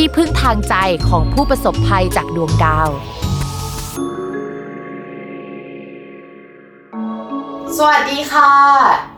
ที่พึ่งทางใจของผู้ประสบภัยจากดวงดาว สวัสดีค่ะ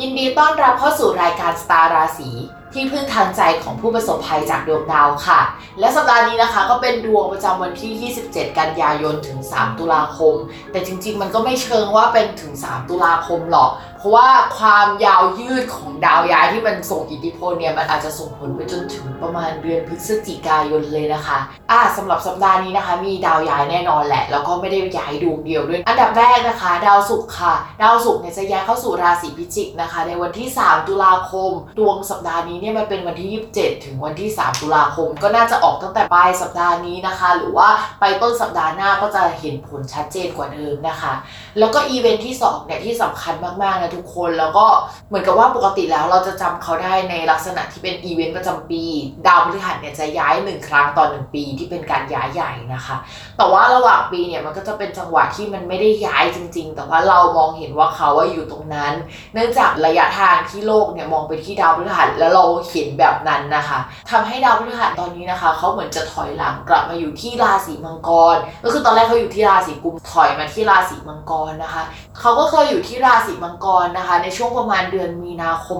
ยินดีต้อนรับเข้าสู่รายการสตาร์ราศีที่พึ่งทางใจของผู้ประสบภัยจากดวงดาวค่ะ และสัปดาห์นี้นะคะก็เป็นดวงประจำวันที่ 27 กันยายนถึง 3 ตุลาคม แต่จริงๆ มันก็ไม่เชิงว่าเป็นถึง 3 ตุลาคมหรอก ราะว่าความยาวยืดของดาวย้ายที่มันส่งอิทธิพลเนี่ยมันอาจจะส่งผลไปจนถึงประมาณเดือนพฤศจิกายนเลยนะคะอ่าสำหรับสัปดาห์นี้นะคะ มีดาวย้ายแน่นอนแหละ แล้วก็ไม่ได้ย้ายดวงเดียวด้วย อันดับแรกนะคะ ดาวศุกร์ค่ะ ดาวศุกร์เนี่ยจะย้ายเข้าสู่ราศีพิจิกนะคะ ในวันที่ 3 ตุลาคม ดวงสัปดาห์นี้เนี่ยมันเป็นวันที่ 27 ถึงวันที่ 3 ตุลาคม ก็น่าจะออกตั้งแต่ปลายสัปดาห์นี้นะคะ หรือว่าไปต้นสัปดาห์หน้าก็จะเห็นผลชัดเจนกว่าเดิมนะคะ แล้วก็อีเวนท์ที่2เนี่ยที่สำคัญมากๆนะทุกคน แล้วก็เหมือนกับว่าปกติแล้วเราจะจำเขาได้ในลักษณะที่เป็นอีเวนต์ประจำปี ดาวพฤหัสเนี่ยจะย้ายหนึ่งครั้งต่อหนึ่งปีที่เป็นการย้ายใหญ่นะคะ แต่ว่าระหว่างปีเนี่ยมันก็จะเป็นจังหวะที่มันไม่ได้ย้ายจริง ๆ แต่ว่าเรามองเห็นว่าเขาว่าอยู่ตรงนั้น เนื่องจากระยะทางที่โลกเนี่ยมองไปที่ดาวพฤหัสแล้วเราเห็นแบบนั้นนะคะทำให้ดาวพฤหัสตอนนี้นะคะเขาเหมือนจะถอยหลังกลับมาอยู่ที่ราศีมังกร ก็คือตอนแรกเขาอยู่ที่ราศีกุมถอยมาที่ราศีมังกรนะคะเขาก็เคยอยู่ที่ราศีมังกรนะคะในช่วงประมาณเดือนมีนาคม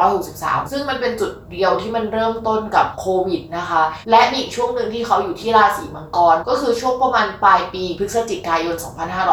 2563 ซึ่งมันเป็นจุดเดียวที่มันเริ่มต้นกับโควิดนะคะ และมีอีกช่วงหนึ่งที่เขาอยู่ที่ราศีมังกร ก็คือช่วงประมาณปลายปีพฤศจิกายน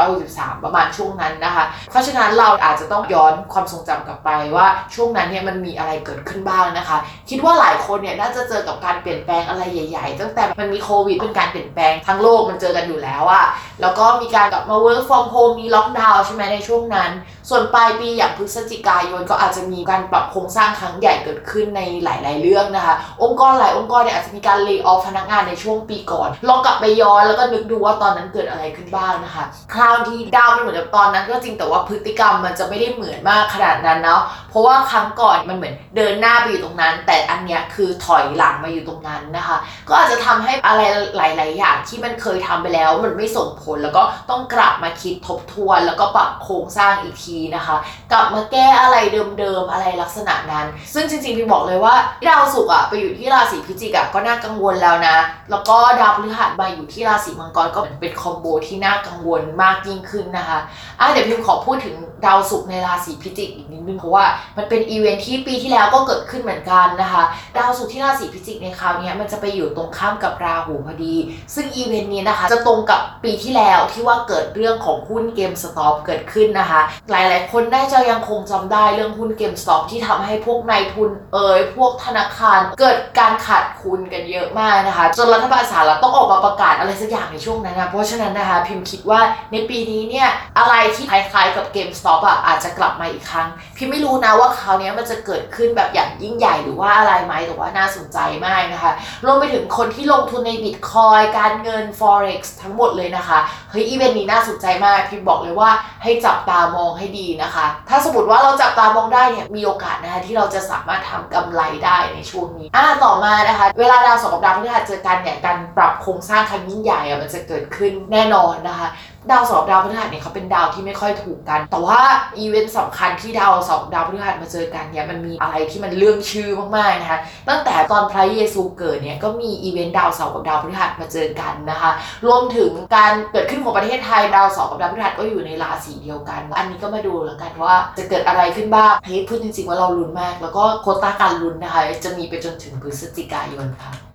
2563 ประมาณช่วงนั้นนะคะ เพราะฉะนั้นเราอาจจะต้องย้อนความทรงจำกลับไปว่าช่วงนั้นเนี่ยมันมีอะไรเกิดขึ้นบ้างนะคะ คิดว่าหลายคนเนี่ยน่าจะเจอกับการเปลี่ยนแปลงอะไรใหญ่ๆ ตั้งแต่มันมีโควิดเป็นการเปลี่ยนแปลงทั้งโลกมันเจอกันอยู่แล้วอะแล้วก็มีการกลับมา work from home มีล็อกดาวน์ใช่ไหมในช่วงนั้น ส่วนปลายายปีอย่างพฤศจิกายนก็อาจจะมีการปรับโครงสร้างครั้งใหญ่เกิดขึ้นในหลาย ๆ เรื่องนะคะ องค์กรหลายองค์กรเนี่ยอาจจะมีการเลิกออฟพนักงานในช่วงปีก่อน ลองกลับไปย้อนแล้วก็นึกดูว่าตอนนั้นเกิดอะไรขึ้นบ้างนะคะ คราวที่ดาวมันเหมือนกับตอนนั้นก็จริงแต่ว่าพฤติกรรมมันจะไม่ได้เหมือนมากขนาดนั้นเนาะ เพราะว่าครั้งก่อนมันเหมือนเดินหน้าไปอยู่ตรงนั้น แต่อันเนี้ยคือถอยหลังมาอยู่ตรงนั้นนะคะ ก็อาจจะทำให้อะไรหลาย ๆ อย่างที่มันเคยทำไปแล้วมันไม่ส่งผลแล้วก็ต้องกลับมาคิดทบทวน แล้วก็ปรับโครงสร้างอีกทีนะคะกลับมาแก้อะไรเดิมๆอะไรลักษณะนั้น ซึ่งจริงๆพี่บอกเลยว่าดาวศุกร์อะไปอยู่ที่ราศีพิจิกอะก็น่ากังวลแล้วนะ แล้วก็ดาวพฤหัสมาอยู่ที่ราศีมังกรก็เป็น combo ที่น่ากังวลมากยิ่งขึ้นนะคะอะเดี๋ยวพิมพ์ขอพูดถึงดาวศุกร์ในราศีพิจิกอีกนิดนึงเพราะว่ามันเป็นอีเวนท์ที่ปีที่แล้วก็เกิดขึ้นเหมือนกันนะคะดาวศุกร์ที่ราศีพิจิกในคราวนี้มันจะไปอยู่ตรงข้ามกับราหูพอดี ซึ่งอีเวนต์นี้นะคะ จะตรงกับปีที่แล้วที่ว่าเกิดเรื่องของหุ้น GameStop เกิดขึ้นนะคะ หลายๆ คนน่าจะยังคงจำได้เรื่องหุ้น GameStop ที่ทำให้พวกนายทุนเอ่ยพวกธนาคารเกิดการขาดทุนกันเยอะมากนะคะ จนรัฐบาลสหรัฐต้องออกมาประกาศอะไรสักอย่างในช่วงนั้นนะเพราะฉะนั้นนะคะพิมพ์คิดว่าในปีนี้เนี่ยอะไรที่คล้ายๆกับเกมสต็อปอะอาจจะกลับมาอีกครั้ง พิมไม่รู้นะว่าคราวนี้มันจะเกิดขึ้นแบบอย่างยิ่งใหญ่หรือว่าอะไรไหมแต่ว่าน่าสนใจมากนะคะรวมไปถึงคนที่ลงทุนในบิตคอยการเงิน forex ทั้งหมดเลยนะคะเฮ้ยอีเวนต์นี้น่าสนใจมากพิมบอกเลยว่าให้จับตามองให้ดีนะคะถ้าสมมติว่าเราจับตามองได้เนี่ยมีโอกาสนะคะที่เราจะสามารถทำกำไรได้ในช่วงนี้อ่าต่อมานะคะ เวลาดาวสองกับดาวพฤหัสเจอกันเนี่ยการปรับโครงสร้างครั้งยิ่งใหญ่อะมันจะเกิดขึ้นแน่นอนนะคะ ดาวเสาร์ดาวพฤหัสเนี่ยเขาเป็นดาวที่ไม่ค่อยถูกกัน แต่ว่าอีเวนต์สำคัญที่ดาวเสาร์ดาวพฤหัสมาเจอกันเนี่ยมันมีอะไรที่มันเลื่องชื่อมากๆนะคะตั้งแต่ตอนพระเยซูเกิดเนี่ยก็มีอีเวนต์ดาวเสาร์กับดาวพฤหัสมาเจอกันนะคะ รวมถึงการเกิดขึ้นของประเทศไทยดาวเสาร์กับดาวพฤหัสก็อยู่ในราศีเดียวกัน อันนี้ก็มาดูแล้วกันว่าจะเกิดอะไรขึ้นบ้างเฮ้ยพูดจริงๆว่าเราลุ้นมาก แล้วก็โควตาการลุ้นนะคะ จะมีไปจนถึงพฤศจิกายนค่ะ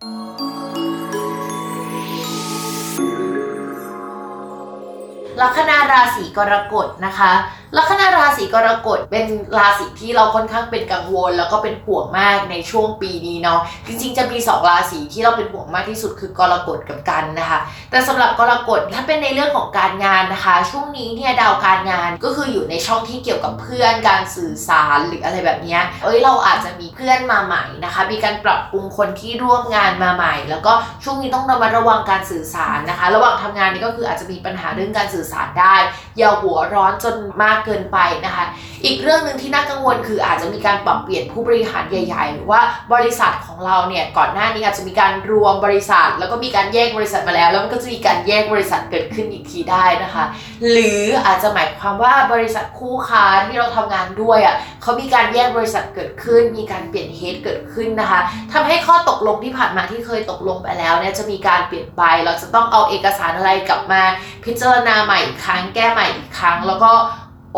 ลัคนาราศีกรกฎนะคะ ลัคนาราศีกรกฎเป็นราศีที่เราค่อนข้างเป็นกังวล แล้วก็เป็นห่วงมากในช่วงปีนี้เนาะจริงๆจะมีสองราศีที่เราเป็นห่วงมากที่สุดคือกรกฎกับกันนะคะ แต่สำหรับกรกฎถ้าเป็นในเรื่องของการงานนะคะ ช่วงนี้เนี่ยดาวการงานก็คืออยู่ในช่องที่เกี่ยวกับเพื่อนการสื่อสารหรืออะไรแบบนี้เอ้ยเราอาจจะมีเพื่อนมาใหม่นะคะ มีการปรับปรุงคนที่ร่วมงานมาใหม่ แล้วก็ช่วงนี้ต้องระมัดระวังการสื่อสารนะคะ ระหว่างทำงานนี่ก็คืออาจจะมีปัญหาเรื่องการสื่อสารได้อย่าหัวร้อนจนมากเกินไปนะคะ อีกเรื่องหนึ่งที่น่ากังวลคืออาจจะมีการปรับเปลี่ยนผู้บริหารใหญ่ ๆ หรือว่าบริษัทของเราเนี่ยก่อนหน้านี้อาจจะมีการรวมบริษัท แล้วก็มีการแยกบริษัทมาแล้ว แล้วมันก็จะมีการแยกบริษัทเกิดขึ้นอีกทีได้นะคะ หรืออาจจะหมายความว่าบริษัทคู่ค้าที่เราทำงานด้วยอะเขามีการแยกบริษัทเกิดขึ้น มีการเปลี่ยนเฮดเกิดขึ้นนะคะทำให้ข้อตกลงที่ผ่านมาที่เคยตกลงไปแล้วเนี่ยจะมีการเปลี่ยนไป เราจะต้องเอาเอกสารอะไรกลับมา พิจารณาใหม่อีกครั้งแก้ใหม่อีกครั้ง แล้วก็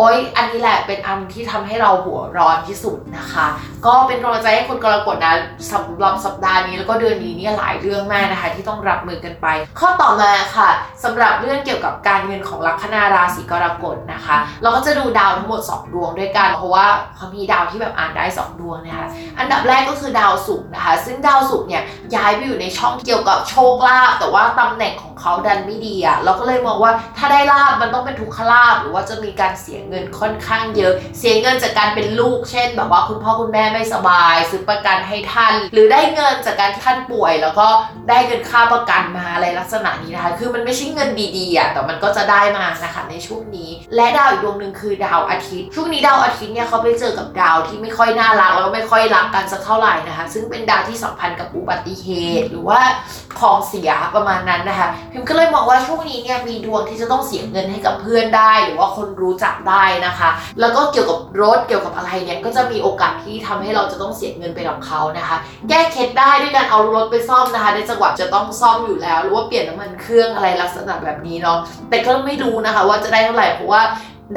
โอ๊ยอันนี้แหละเป็นอันที่ทำให้เราหัวร้อนที่สุดนะคะ ก็เป็นกำลังใจให้คนกรกฎนะสำหรับสัปดาห์นี้แล้วก็เดือนนี้เนี่ยหลายเรื่องมากนะคะ ที่ต้องรับมือกันไป ข้อต่อมาค่ะสำหรับเรื่องเกี่ยวกับการเงินของลัคนาราศีกรกฎนะคะ เราก็จะดูดาวทั้งหมด 2 ดวงด้วยกัน เพราะว่าเขามีดาวที่แบบอ่านได้ 2 ดวงนะคะอันดับแรกก็คือดาวศุกร์นะคะ ซึ่งดาวศุกร์เนี่ยย้ายไปอยู่ในช่องเกี่ยวกับโชคลาภแต่ว่าตำแหน่งของเขาดันไม่ดีอะเราก็เลยมองว่าถ้าได้ลาบมันต้องเป็นทุกขลาบหรือว่าจะมีการเสียเงินค่อนข้างเยอะ เสียเงินจากการเป็นลูก เช่น แบบว่าคุณพ่อคุณแม่ไม่สบาย ซื้อประกันให้ท่าน หรือได้เงินจากการที่ท่านป่วย แล้วก็ได้เงินค่าประกันมาอะไรลักษณะนี้นะคะคือมันไม่ใช่เงินดีๆอะแต่มันก็จะได้มานะคะในช่วงนี้ และดาวอีกดวงหนึ่งคือดาวอาทิตย์ ช่วงนี้ดาวอาทิตย์เนี่ยเขาไปเจอกับดาวที่ไม่ค่อยน่ารักแล้วก็ไม่ค่อยรักกันสักเท่าไหร่นะคะ ซึ่งเป็นดาวที่สัมพันธ์กับอุบัติเหตุหรือว่าของเสียประมาณนั้นนะคะพิมก็เลยมองว่าช่วงนี้เนี่ยมีดวงที่จะต้องเสียเงินให้กับเพื่อนได้หรือว่าคนรู้จักได้นะคะ แล้วก็เกี่ยวกับรถเกี่ยวกับอะไรเนี่ยก็จะมีโอกาสที่ทำให้เราจะต้องเสียเงินไปกับเขานะคะ แก้เคล็ดได้ด้วยการเอารถไปซ่อมนะคะ ในจังหวะจะต้องซ่อมอยู่แล้ว หรือว่าเปลี่ยนน้ำมันเครื่องอะไรลักษณะแบบนี้เนาะแต่ก็ไม่รู้นะคะ ว่าจะได้เท่าไหร่เพราะว่า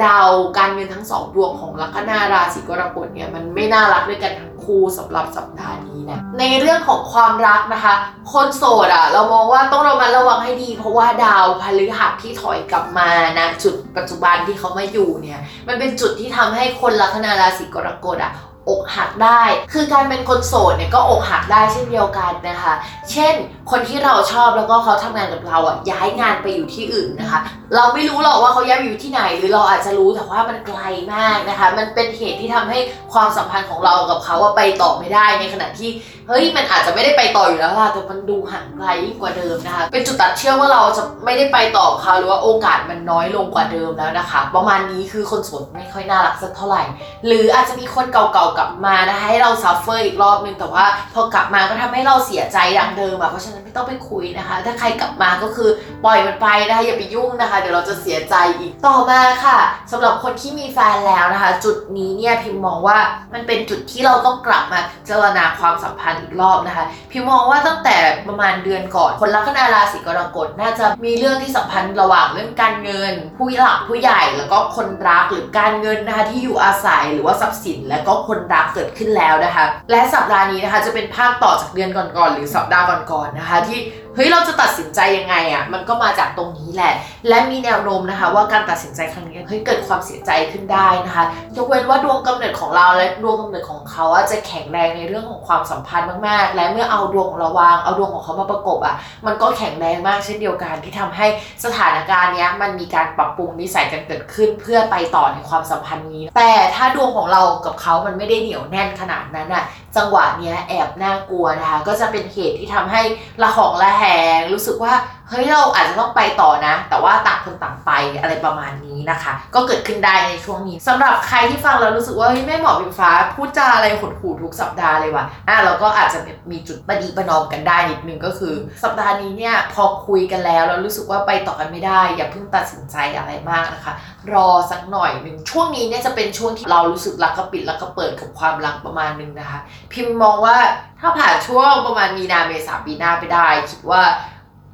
ดาวการเงินทั้งสองดวงของลัคนาราศีกรกฎเนี่ยมันไม่น่ารักด้วยกันทั้งคู่สำหรับสัปดาห์นี้ นะในเรื่องของความรักนะคะ คนโสดอะเรามองว่าต้องระมัดระวังให้ดี เพราะว่าดาวพฤหัสที่ถอยกลับมานะจุดปัจจุบันที่เขามาอยู่เนี่ย มันเป็นจุดที่ทำให้คนลัคนาราศีกรกฎอะ อกหักได้ คือการเป็นคนโสดเนี่ยก็อกหักได้เช่นเดียวกันนะคะ เช่น คนที่เราชอบแล้วก็เขาทำงานกับเราอะย้ายงานไปอยู่ที่อื่นนะคะ เราไม่รู้หรอกว่าเขาย้ายไปอยู่ที่ไหน หรือเราอาจจะรู้แต่ว่ามันไกลมากนะคะ มันเป็นเหตุที่ทำให้ความสัมพันธ์ของเรากับเขาอะไปต่อไม่ได้ในขณะที่เฮ้ยมันอาจจะไม่ได้ไปต่ออยู่แล้วล่ะแต่มันดูห่างไกลยิ่งกว่าเดิมนะคะ เป็นจุดตัดเชื่อมว่าเราจะไม่ได้ไปต่อเขาหรือว่าโอกาสมันน้อยลงกว่าเดิมแล้วนะคะ ประมาณนี้คือคนโสดไม่ค่อยน่ารักสักเท่าไหร่ หรืออาจจะมีคนเก่าๆกลับมานะคะให้เรา suffer อีกรอบนึงแต่ว่าพอกลับมาก็ทำให้เราเสียใจดังเดิมอะเพราะฉะนั้นไม่ต้องไปคุยนะคะ ถ้าใครกลับมาก็คือปล่อยมันไปนะคะอย่าไปยุ่งนะคะ เดี๋ยวเราจะเสียใจอีกต่อมาค่ะสำหรับคนที่มีแฟนแล้วนะคะ จุดนี้เนี่ยพิมมองว่ามันเป็นจุดที่เราต้องกลับมาพิจรณาความสัมพันธ์อีกรอบนะคะ พิมมองว่าตั้งแต่ประมาณเดือนก่อน คนลัคนาราศีกรกฎน่าจะมีเรื่องที่สัมพันธ์ระหว่างเรื่องการเงิน ผู้หลักผู้ใหญ่แล้วก็คนรักหรือการเงินนะคะที่อยู่อาศัยหรือว่าทรัพย์สิน และก็คนรักเกิดขึ้นแล้วนะคะ และสัปดาห์นี้นะคะจะเป็นภาคต่อจากเดือนก่อนๆหรือสัปดาห์ก่อนๆนะคะที่ เฮ้ยเราจะตัดสินใจยังไงอะ่ะมันก็มาจากตรงนี้แหละ และมีแนวโน้มนะคะ ว่าการตัดสินใจครั้งนี้เฮ้ยเกิดความเสียใจขึ้นได้นะคะยกเว้นว่าดวงกำเนิดของเราและดวงกำเนิดของเขาอะจะแข็งแรงในเรื่องของความสัมพันธ์มากๆ และเมื่อเอาดวงของเราวางเอาดวงของเขามาประกบอะ่ะมันก็แข็งแรงมากเช่นเดียวกันที่ทำให้สถานการณ์เนี้ยมันมีการปรับปรุงนิสัยกันเกิดขึ้น เพื่อไปต่อในความสัมพันธ์นี้ แต่ถ้าดวงของเรากับเขามันไม่ได้เหนียวแน่นขนาดนั้นอะ จังหวะเนี้ยแอบน่ากลัวนะคะก็จะเป็นเหตุที่ทำให้ระหองระแหงรู้สึกว่า เฮ้ยเราอาจจะต้องไปต่อนะ แต่ว่าต่างคนต่างไปอะไรประมาณนี้นะคะ ก็เกิดขึ้นได้ในช่วงนี้สำหรับใครที่ฟังแล้วรู้สึกว่าเฮ้ยแม่หมอพิมฟ้าพูดจาอะไรหดหู่ทุกสัปดาห์เลยว่ะอะเราก็อาจจะมีจุดประดีประนอมกันได้นิดนึงก็คือ สัปดาห์นี้เนี่ยพอคุยกันแล้วแล้วรู้สึกว่าไปต่อกันไม่ได้ อย่าเพิ่งตัดสินใจอะไรมากนะคะ รอสักหน่อยหนึ่งช่วงนี้เนี่ยจะเป็นช่วงที่เรารู้สึกรักกระปิดรักกระเปิดกับความรักประมาณนึงนะคะ พิมพ์มองว่าถ้าผ่านช่วงประมาณมีนาเมษาปีหน้าไปได้คิดว่า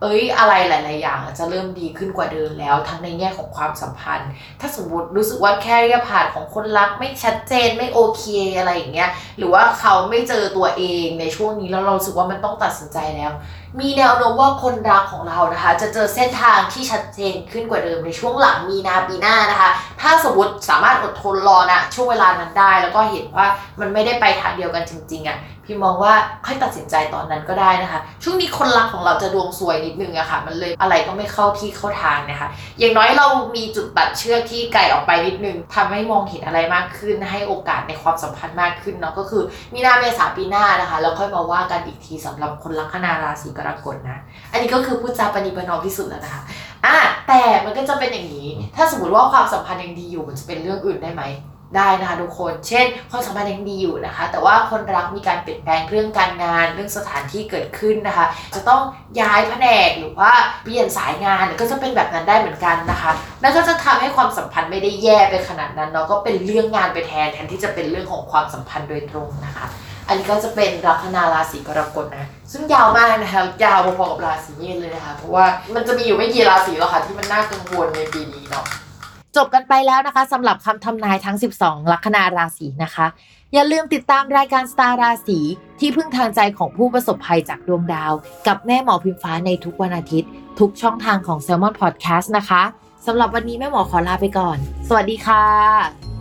เอ้ยอะไรหลาย ๆ อย่างจะเริ่มดีขึ้นกว่าเดิมแล้ว ทั้งในแง่ของความสัมพันธ์ ถ้าสมมติรู้สึกว่าแค่ริยผ่านของคนรักไม่ชัดเจนไม่โอเคอะไรอย่างเงี้ยหรือว่าเขาไม่เจอตัวเองในช่วงนี้แล้วเราสึกว่ามันต้องตัดสินใจแล้วมีแนวโน้มว่าคนรักของเรานะคะ จะเจอเส้นทางที่ชัดเจนขึ้นกว่าเดิมในช่วงหลังมีนาปีหน้านะคะ ถ้าสมมติสามารถอดทนรอนะช่วงเวลานั้นได้ แล้วก็เห็นว่ามันไม่ได้ไปทางเดียวกันจริงๆอะ่ะพี่มองว่าค่อยตัดสินใจตอนนั้นก็ได้นะคะ ช่วงนี้คนรักของเราจะดวงซวยนิดนึงอะค่ะ มันเลยอะไรก็ไม่เข้าที่เข้าทางนะคะ อย่างน้อยเรามีจุดตัดเชือกที่ไกลออกไปนิดนึงทำให้มองเห็นอะไรมากขึ้น ให้โอกาสในความสัมพันธ์มากขึ้นเนาะก็คือมีนาเมษาปีหน้านะคะ แล้วค่อยมาว่ากันอีกทีสำหรับคนลัคนาราศีกรกฎนะ อันนี้ก็คือพูดจาปณิปนอมที่สุดแล้วนะคะอะแต่มันก็จะเป็นอย่างนี้ ถ้าสมมติว่าความสัมพันธ์ยังดีอยู่มันจะเป็นเรื่องอื่นได้ไหมได้นะคะทุกคน เช่น ความสัมพันธ์ยังดีอยู่นะคะ แต่ว่าคนรักมีการเปลี่ยนแปลงเรื่องการงาน เรื่องสถานที่เกิดขึ้นนะคะ จะต้องย้ายแผนกหรือว่าเปลี่ยนสายงานก็จะเป็นแบบนั้นได้เหมือนกันนะคะนั่นก็จะทำให้ความสัมพันธ์ไม่ได้แย่ไปขนาดนั้นเนาะ ก็เป็นเรื่องงานไปแทนแทนที่จะเป็นเรื่องของความสัมพันธ์โดยตรงนะคะ อันนี้ก็จะเป็นลัคนาราศีกรกฎนะ ซึ่งยาวมากนะคะยาวพอๆกับราศีเมษเลยนะคะ เพราะว่ามันจะมีอยู่ไม่กี่ราศีหรอกค่ะที่มันน่ากังวลในปีนี้เนาะจบกันไปแล้วนะคะสำหรับคำทำนายทั้ง 12 ลัคนาราศีนะคะ อย่าลืมติดตามรายการสตาร์ราศีที่พึ่งทางใจของผู้ประสบภัยจากดวงดาว กับแม่หมอพิมฟ้าในทุกวันอาทิตย์ ทุกช่องทางของ s ซ l m o n Podcast นะคะสำหรับวันนี้แม่หมอขอลาไปก่อน สวัสดีค่ะ